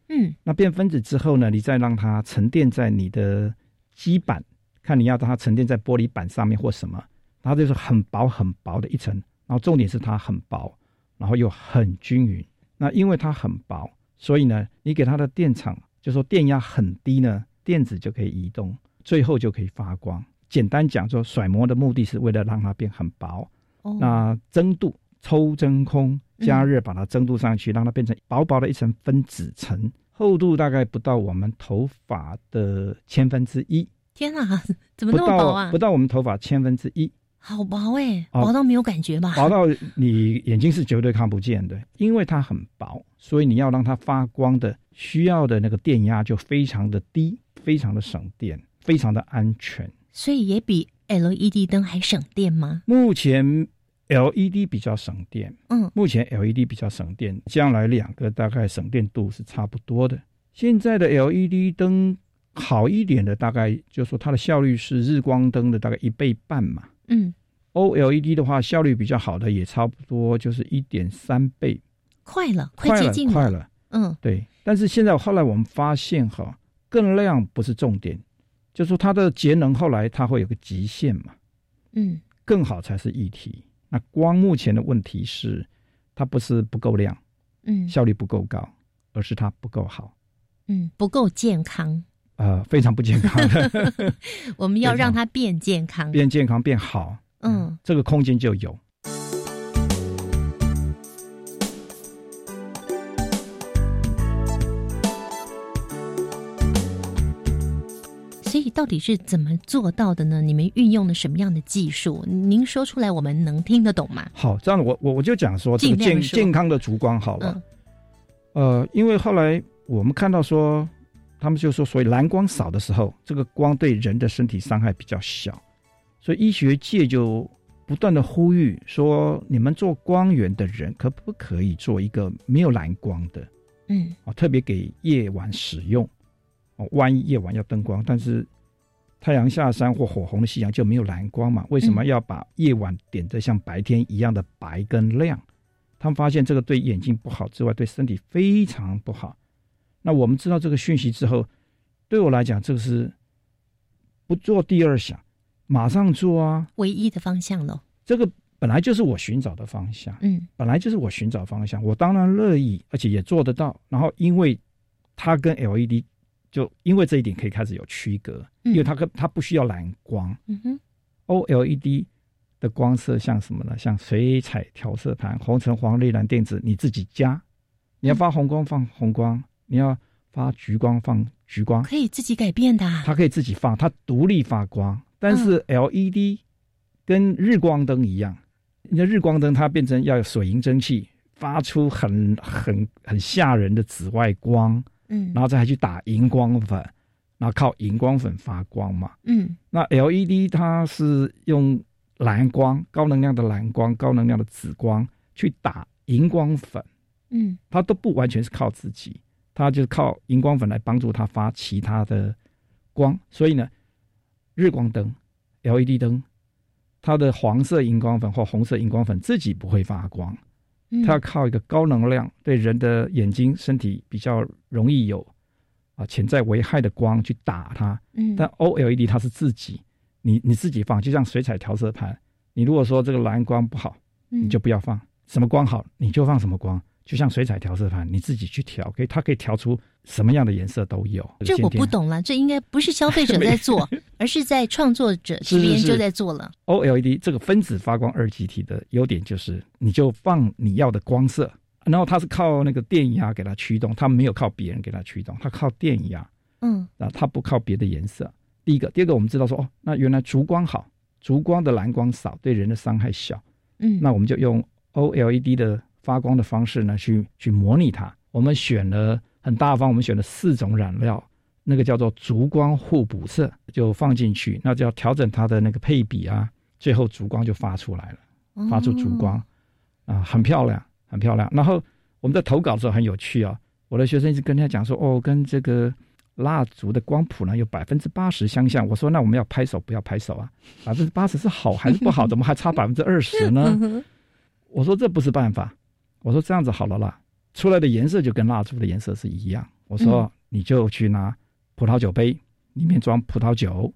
嗯那变分子之后呢，你再让它沉淀在你的基板，看你要让它沉淀在玻璃板上面或什么，它就是很薄很薄的一层。然后重点是它很薄，然后又很均匀。那因为它很薄，所以呢，你给它的电场就说电压很低呢，电子就可以移动，最后就可以发光。简单讲，说甩膜的目的是为了让它变很薄。哦那蒸镀抽真空加热，把它蒸镀上去，让它变成薄薄的一层分子层，厚度大概不到我们头发的千分之一，天哪，怎么不那么薄啊到不？到我们头发千分之一，好薄哎，哦薄到没有感觉吧？薄到你眼睛是绝对看不见的，因为它很薄，所以你要让它发光的需要的那个电压就非常的低，非常的省电，非常的安全。所以也比 LED 灯还省电吗？目前 LED 比较省电，嗯，目前 LED 比较省电，将来两个大概省电度是差不多的。现在的 LED 灯好一点的，大概就说它的效率是日光灯的大概一倍半嘛。嗯，OLED 的话，效率比较好的也差不多就是一点三倍，快了，快了，接近快了。嗯。对，但是现在后来我们发现哈，更亮不是重点，就说它的节能后来它会有个极限嘛，嗯。更好才是议题。那光目前的问题是，它不是不够亮，嗯。效率不够高，而是它不够好，嗯，不够健康，呃，非常不健康的，我们要让它变健康。变健康变好，嗯这个空间就有。所以到底是怎么做到的呢？你们运用了什么样的技术？您说出来，我们能听得懂吗？好，这样我我我就讲说这个健健康的烛光好了。嗯呃，因为后来我们看到说，他们就说，所以蓝光少的时候，这个光对人的身体伤害比较小，所以医学界就不断的呼吁说，你们做光源的人可不可以做一个没有蓝光的嗯啊？特别给夜晚使用哦，万一夜晚要灯光，但是太阳下山或火红的夕阳就没有蓝光嘛？为什么嗯要把夜晚点得像白天一样的白跟亮？他们发现这个对眼睛不好之外，对身体非常不好。那我们知道这个讯息之后，对我来讲，这个是不做第二想，马上做啊！唯一的方向喽。这个本来就是我寻找的方向，嗯本来就是我寻找方向，我当然乐意，而且也做得到。然后因为它跟 LED 就因为这一点可以开始有区隔，嗯因为它跟它不需要蓝光嗯哼，OLED 的光色像什么呢？像水彩调色盘，红橙黄绿蓝靛紫，你自己加。你要发红光放红光，你要发橘光放橘光，可以自己改变的。啊。它可以自己放，它独立发光。但是 LED 跟日光灯一样，你的日光灯它变成要有水银蒸汽，发出很很很吓人的紫外光，嗯。然后再还去打荧光粉，然后靠荧光粉发光嘛。嗯。那 LED 它是用蓝光、高能量的蓝光、高能量的紫光去打荧光粉，嗯。它都不完全是靠自己，它就是靠荧光粉来帮助它发其他的光。所以呢，日光灯、LED 灯，它的黄色荧光粉或红色荧光粉自己不会发光，嗯，它要靠一个高能量对人的眼睛、身体比较容易有啊潜在危害的光去打它。嗯但 OLED 它是自己，你你自己放，就像水彩调色盘。你如果说这个蓝光不好，嗯你就不要放。什么光好，你就放什么光。就像水彩调色盘，你自己去调，可以它可以调出什么样的颜色都有。这我不懂了，这应该不是消费者在做，而是在创作者这边就在做了。OLED 这个分子发光二极体的优点就是，你就放你要的光色，然后它是靠那个电压给它驱动，它没有靠别人给它驱动，它靠电压。嗯啊，它不靠别的颜色。第一个，第二个，我们知道说，哦，那原来烛光好，烛光的蓝光少，对人的伤害小。嗯，那我们就用 OLED 的发光的方式呢，去去模拟它。我们选了很大方，我们选了四种染料，那个叫做烛光互补色，就放进去，那就要调整它的那个配比啊，最后烛光就发出来了，发出烛光啊，很漂亮，很漂亮。然后我们在投稿的时候很有趣啊，我的学生一直跟他讲说，哦，跟这个蜡烛的光谱呢有百分之八十相像。我说那我们要拍手，不要拍手啊，百分之八十是好还是不好？怎么还差百分之二十呢？我说这不是办法。我说这样子好了啦，出来的颜色就跟蜡烛的颜色是一样。我说你就去拿葡萄酒杯，里面装葡萄酒，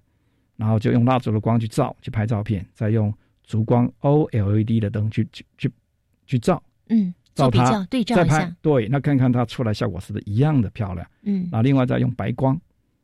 然后就用蜡烛的光去照，去拍照片，再用烛光 OLED 的灯去去去去照，嗯，照它，对照再拍一下，，对，那看看它出来效果是不是一样的漂亮。嗯。然后另外再用白光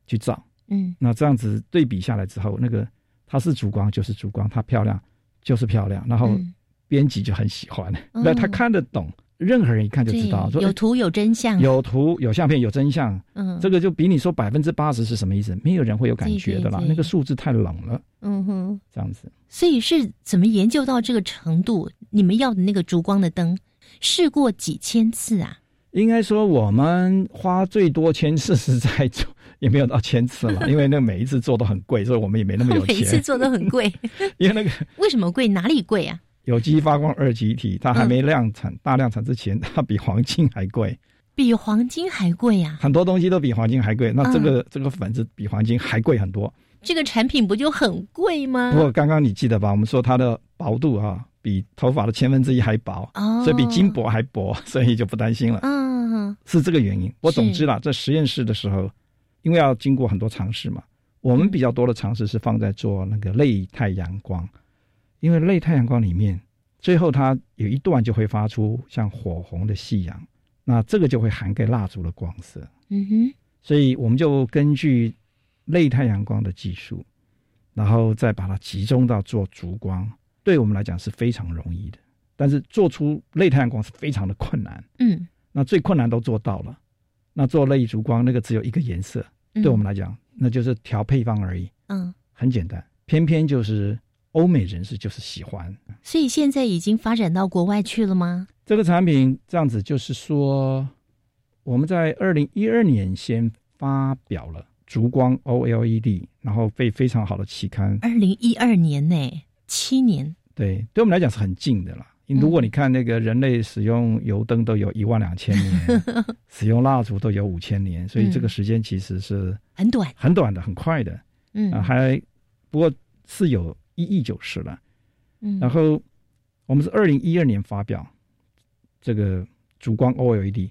去照，嗯。那这样子对比下来之后，那个它是烛光就是烛光，它漂亮就是漂亮，然后嗯编辑就很喜欢，哦那、他看得懂，任何人一看就知道，说有图有真相，有图有相片有真相，嗯这个就比你说百分之八十是什么意思？没有人会有感觉的啦，对对对那个数字太冷了，嗯哼，这样子。所以是怎么研究到这个程度？你们要的那个烛光的灯，试过几千次啊？应该说，我们花最多千次是在做，也没有到千次了，因为那每一次做都很贵，所以我们也没那么有钱 每一次。做都很贵，因为那个为什么贵？哪里贵啊？有机发光二极体，它还没量产、大量产之前，它比黄金还贵，比黄金还贵啊！很多东西都比黄金还贵。那这嗯个、这个粉子比黄金还贵很多。这个产品不就很贵吗不？过刚刚你记得吧？我们说它的薄度啊，比头发的千分之一还薄，哦所以比金箔还薄，所以就不担心了。嗯，是这个原因。我总之啦，在实验室的时候，因为要经过很多尝试嘛，我们比较多的尝试是放在做那个类太阳光，因为类太阳光里面，最后它有一段就会发出像火红的夕阳，那这个就会涵盖蜡烛的光色，嗯哼，所以我们就根据类太阳光的技术，然后再把它集中到做烛光，对我们来讲是非常容易的。但是做出类太阳光是非常的困难，嗯，那最困难都做到了。那做类烛光那个只有一个颜色，嗯对我们来讲，那就是调配方而已，嗯，很简单。偏偏就是欧美人士就是喜欢。所以现在已经发展到国外去了吗？这个产品，这样子就是说，我们在二零一二年先发表了烛光 OLED，然后被非常好的期刊，二零一二年呢，七年，对，对我们来讲是很近的啦。如果你看那个人类使用油灯都有一万两千年，使用蜡烛都有五千年，所以这个时间其实是很短，很短的，很快的。嗯。啊，还不过是有意义就是了。嗯然后我们是二零一二年发表这个烛光 OLED，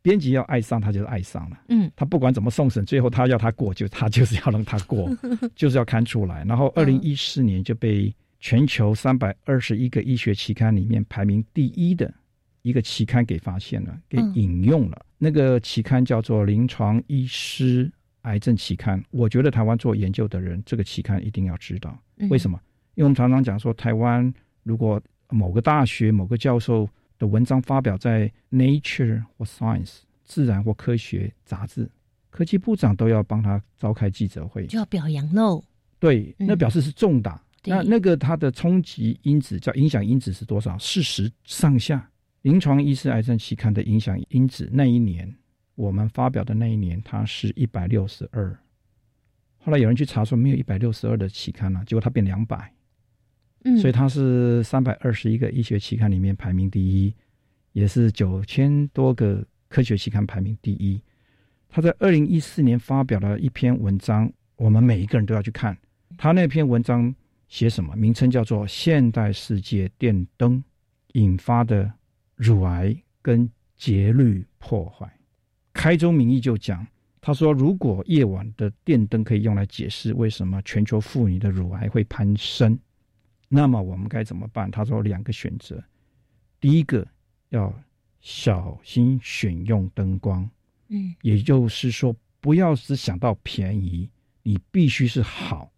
编辑要爱上他就是爱上了。嗯，他不管怎么送审，最后他要他过，就他就是要让他过，就是要刊出来。然后二零一四年就被全球三百二十一个医学期刊里面排名第一的一个期刊给发现了，给嗯引用了。那个期刊叫做《临床医师癌症期刊》。我觉得台湾做研究的人，这个期刊一定要知道。嗯为什么？因为我们常常讲说，台湾如果某个大学某个教授的文章发表在 Nature 或 Science 自然或科学杂志，科技部长都要帮他召开记者会，就要表扬喽。对，嗯那表示是重大。对那那个它的冲击因子叫影响因子是多少？四十上下。临床医师癌症期刊的影响因子那一年，我们发表的那一年，它是一百六十二。后来有人去查说没有一百六十二的期刊了、结果它变两百。嗯，所以它是三百二十一个医学期刊里面排名第一，也是九千多个科学期刊排名第一。他在二零一四年发表了一篇文章，我们每一个人都要去看。他那篇文章写什么？名称叫做《现代世界电灯引发的乳癌跟节律破坏》。开宗明义就讲，他说，如果夜晚的电灯可以用来解释为什么全球妇女的乳癌会攀升，那么我们该怎么办？他说两个选择，第一个要小心选用灯光，嗯。也就是说不要只想到便宜，你必须是好，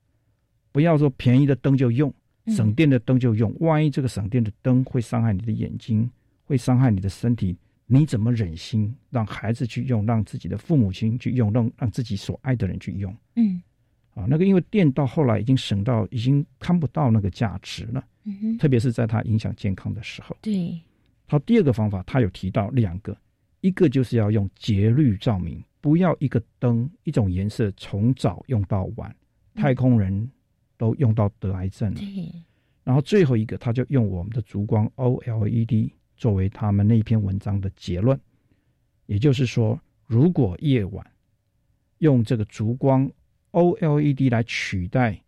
不要说便宜的灯就用，嗯。省电的灯就用，万一这个省电的灯会伤害你的眼睛，会伤害你的身体，你怎么忍心让孩子去用，让自己的父母亲去用，让让自己所爱的人去用？嗯啊，那个因为电到后来已经省到已经看不到那个价值了，嗯哼，特别是在它影响健康的时候。对，他第二个方法，他有提到两个，一个就是要用节律照明，不要一个灯一种颜色从早用到晚，太空人都用到得癌症了。对，然后最后一个，他就用我们的烛光 OLED 作为他们那篇文章的结论。也就是说，如果夜晚用这个烛光 OLED 来取代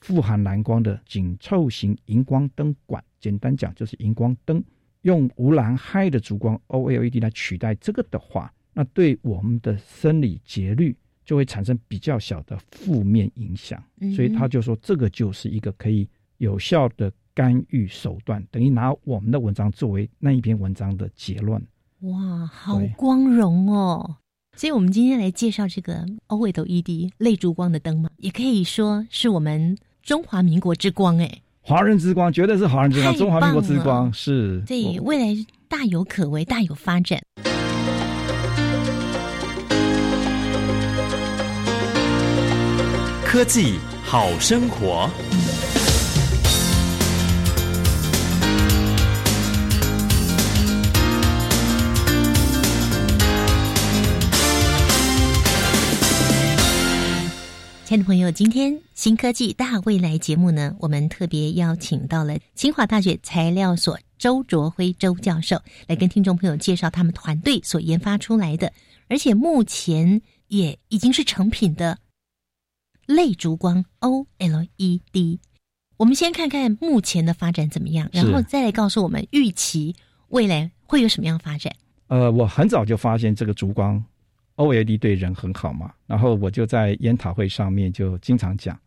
富含蓝光的紧凑型荧光灯管，简单讲就是荧光灯，用无蓝氦的烛光 OLED 来取代这个的话，那对我们的生理节律就会产生比较小的负面影响。所以他就说，这个就是一个可以有效的干预手段，等于拿我们的文章作为那一篇文章的结论。哇，好光荣哦！所以，我们今天来介绍这个 OLED 泪烛光的灯嘛，也可以说是我们中华民国之光哎，华人之光，绝对是华人之光，中华民国之光是。对，未来大有可为，大有发展。科技好生活。亲爱的朋友，今天新科技大未来节目呢，我们特别邀请到了清华大学材料所周卓辉周教授来跟听众朋友介绍他们团队所研发出来的，而且目前也已经是成品的类烛光 OLED。我们先看看目前的发展怎么样，然后再来告诉我们预期未来会有什么样发展。呃，我很早就发现这个烛光。OLED 对人很好嘛，然后我就在研讨会上面就经常讲，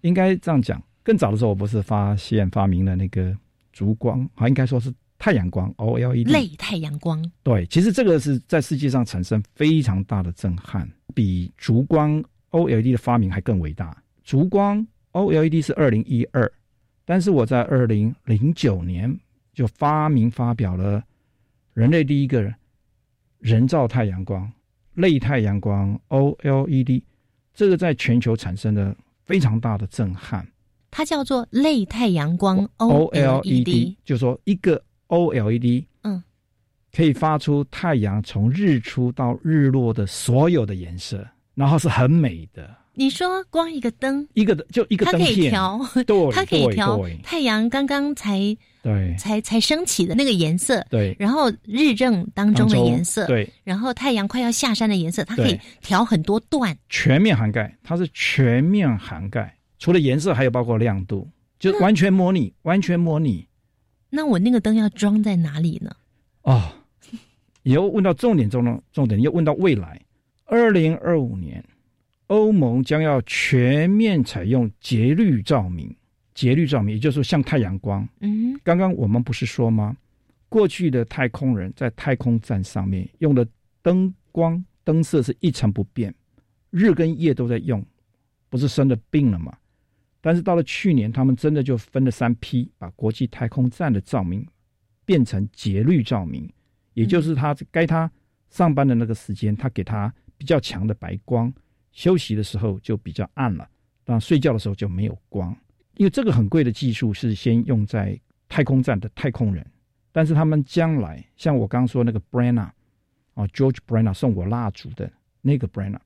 应该这样讲。更早的时候，我不是发现发明了那个烛光，啊，应该说是太阳光 OLED 类太阳光。对，其实这个是在世界上产生非常大的震撼，比烛光 OLED 的发明还更伟大。烛光 OLED 是二零一二，但是我在二零零九年就发明发表了人类第一个人造太阳光。类太阳光 OLED，这个在全球产生了非常大的震撼。它叫做类太阳光 OLED，就说一个 OLED，嗯，可以发出太阳从日出到日落的所有的颜色，然后是很美的。你说光一个灯，一个就一个灯片，对，它可以调太阳刚刚才对。才才升起的那个颜色，对，然后日正当中的颜色，对，然后太阳快要下山的颜色，它可以调很多段，全面涵盖，它是全面涵盖，除了颜色，还有包括亮度，就完全模拟，完全模拟。那我那个灯要装在哪里呢？哦，你又问到重点中的重点，又问到未来，二零二五年。欧盟将要全面采用节律照明，节律照明，也就是说像太阳光。嗯，刚刚我们不是说吗？过去的太空人在太空站上面用的灯光灯色是一成不变，日跟夜都在用，不是生了病了吗？但是到了去年，他们真的就分了三批，把国际太空站的照明变成节律照明，也就是他该他上班的那个时间，他给他比较强的白光。休息的时候就比较暗了，那睡觉的时候就没有光。因为这个很贵的技术是先用在太空站的太空人，但是他们将来像我刚说那个 Brenner 啊，George Brenner 送我蜡烛的那个 Brenner，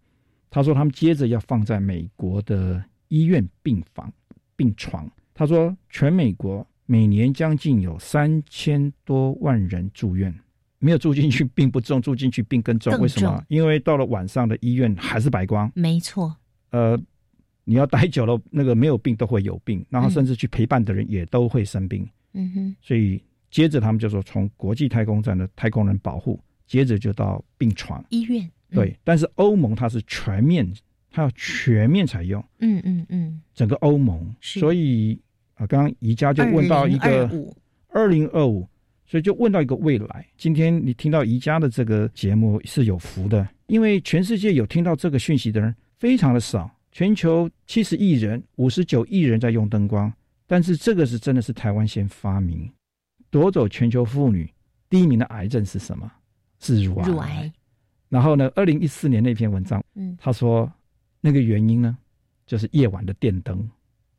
他说他们接着要放在美国的医院病房病床。他说全美国每年将近有三千多万人住院。没有住进去 病不重，住进去病更重。为什么？因为到了晚上的医院还是白光。没错。呃，你要待久了，那个没有病都会有病，然后甚至去陪伴的人也都会生病。嗯哼。所以接着他们就说，从国际太空站的太空人保护，接着就到病床医院。对，但是欧盟它是全面，它要全面采用。嗯嗯嗯。整个欧盟，所以啊，刚刚宜家就问到一个二零二五。所以就问到一个未来。今天你听到宜家的这个节目是有福的，因为全世界有听到这个讯息的人非常的少。全球七十亿人，五十九亿人在用灯光，但是这个是真的是台湾先发明，夺走全球妇女第一名的癌症是什么？是乳癌。乳癌。然后呢？二零一四年那篇文章，嗯，他说那个原因呢，就是夜晚的电灯。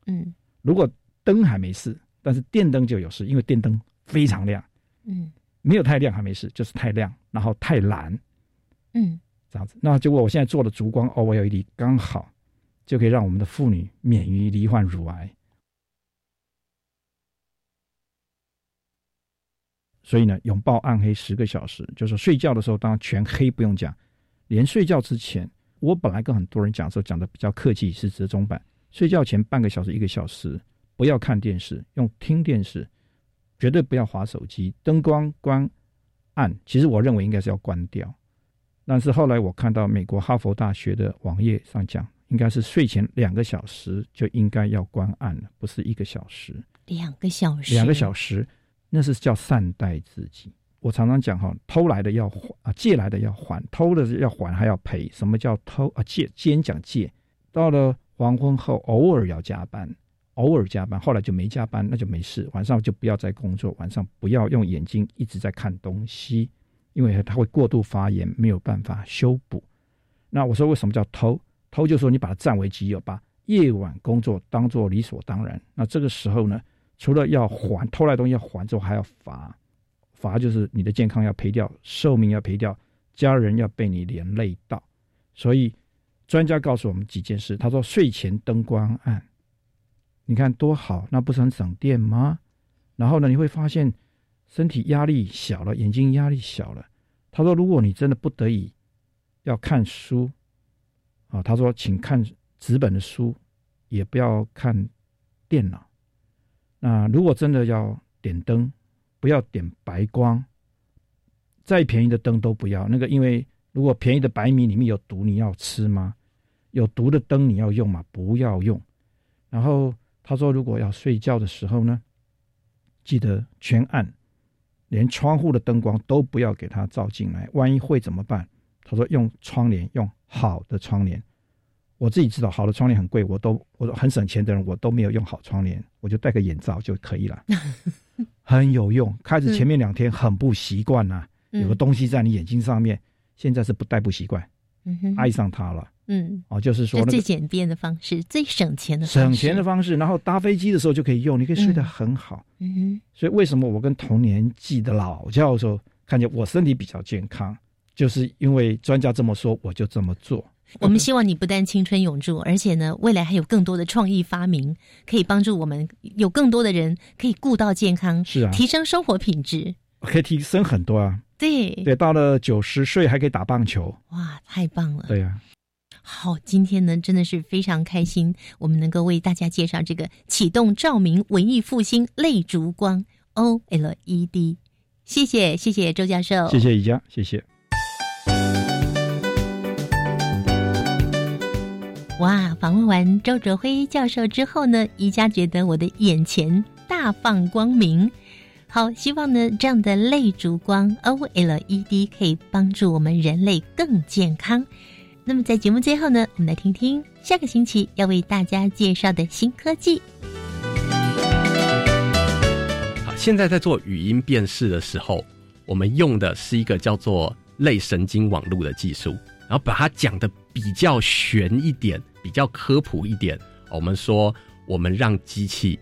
嗯，如果灯还没事，但是电灯就有事，因为电灯非常亮。嗯，没有太亮还没事，就是太亮，然后太蓝，嗯，这样子。那结果我现在做的烛光 OLED 刚好就可以让我们的妇女免于罹患乳癌。所以呢，拥抱暗黑十个小时，就是睡觉的时候当然全黑不用讲，连睡觉之前，我本来跟很多人讲的时候讲的比较客气，是折中版，睡觉前半个小时一个小时不要看电视，用听电视，绝对不要划手机，灯光关暗，其实我认为应该是要关掉，但是后来我看到美国哈佛大学的网页上讲，应该是睡前两个小时就应该要关暗了，不是一个小时。两个小时，两个小时，那是叫善待自己。我常常讲哈，偷来的要还啊，借来的要还，偷的要还还要赔。什么叫偷啊？借，先讲借。到了黄昏后，偶尔要加班，偶尔加班，后来就没加班，那就没事。晚上就不要再工作，晚上不要用眼睛一直在看东西，因为它会过度发炎，没有办法修补。那我说为什么叫偷？偷就说你把它占为己有，把夜晚工作当做理所当然。那这个时候呢，除了要还偷来东西要还之后，还要罚。罚就是你的健康要赔掉，寿命要赔掉，家人要被你连累到。所以专家告诉我们几件事，他说睡前灯光暗，你看多好，那不是很省电吗？然后呢，你会发现身体压力小了，眼睛压力小了。他说，如果你真的不得已要看书，啊，他说请看纸本的书，也不要看电脑。那如果真的要点灯，不要点白光，再便宜的灯都不要。那个，因为如果便宜的白米里面有毒，你要吃吗？有毒的灯你要用吗？不要用。然后他说，如果要睡觉的时候呢，记得全暗，连窗户的灯光都不要给它照进来。万一会怎么办？他说用窗帘，用好的窗帘。我自己知道，好的窗帘很贵，我都我很省钱的人，我都没有用好窗帘，我就戴个眼罩就可以了。很有用，开始前面两天很不习惯呐，有个东西在你眼睛上面，现在是不戴不习惯，爱上它了。嗯，哦，就是说最简便的方式，最省钱的省钱的方式，然后搭飞机的时候就可以用，你可以睡得很好。嗯哼，所以为什么我跟同年纪的老教授看见我身体比较健康，就是因为专家这么说，我就这么做。我们希望你不但青春永驻，而且呢，未来还有更多的创意发明，可以帮助我们有更多的人可以顾到健康，是啊，提升生活品质，可以提升很多啊。对对，到了九十岁还可以打棒球，哇，太棒了。对呀，好，今天呢真的是非常开心，我们能够为大家介绍这个启动照明文艺复兴泪烛光 O L E D，谢谢谢谢周教授，谢谢宜家，谢谢。哇！访问完周哲辉教授之后呢，宜家觉得我的眼前大放光明。好，希望呢这样的泪烛光 OLED 可以帮助我们人类更健康。那么在节目最后呢，我们来听听下个星期要为大家介绍的新科技。好，现在在做语音辨识的时候，我们用的是一个叫做类神经网络的技术，然后把它讲的比较玄一点。比较科普一点，我们说我们让机器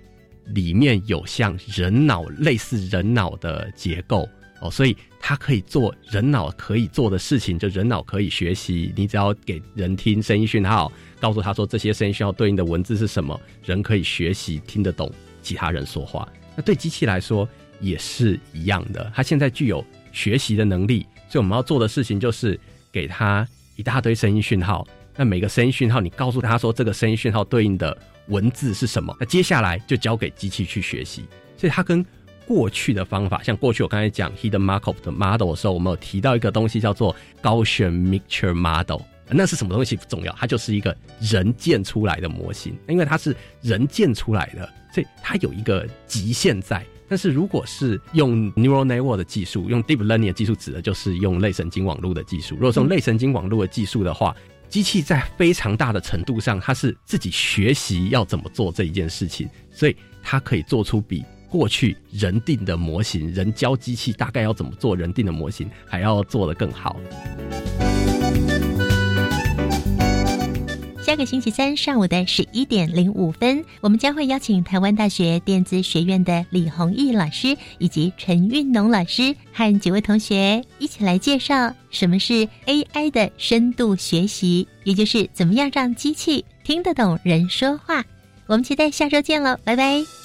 里面有像人脑类似人脑的结构哦，所以它可以做人脑可以做的事情，就人脑可以学习。你只要给人听声音讯号，告诉他说这些声音讯号对应的文字是什么，人可以学习听得懂其他人说话。那对机器来说也是一样的，它现在具有学习的能力，所以我们要做的事情就是给它一大堆声音讯号。那每个声音讯号，你告诉他说这个声音讯号对应的文字是什么？那接下来就交给机器去学习。所以它跟过去的方法，像过去我刚才讲 Hidden Markov 的 model 的时候，我们有提到一个东西叫做高选 Mixture Model。那是什么东西不重要，它就是一个人建出来的模型，因为它是人建出来的，所以它有一个极限在。但是如果是用 Neural Network 的技术，用 Deep Learning 的技术，指的就是用类神经网络的技术。如果是用类神经网络的技术的话，机器在非常大的程度上，它是自己学习要怎么做这一件事情，所以它可以做出比过去人定的模型，人教机器大概要怎么做人定的模型还要做得更好。下个星期三上午的十一点零五分，我们将会邀请台湾大学电子学院的李宏毅老师以及陈运农老师和几位同学一起来介绍什么是 AI 的深度学习，也就是怎么样让机器听得懂人说话。我们期待下周见喽，拜拜。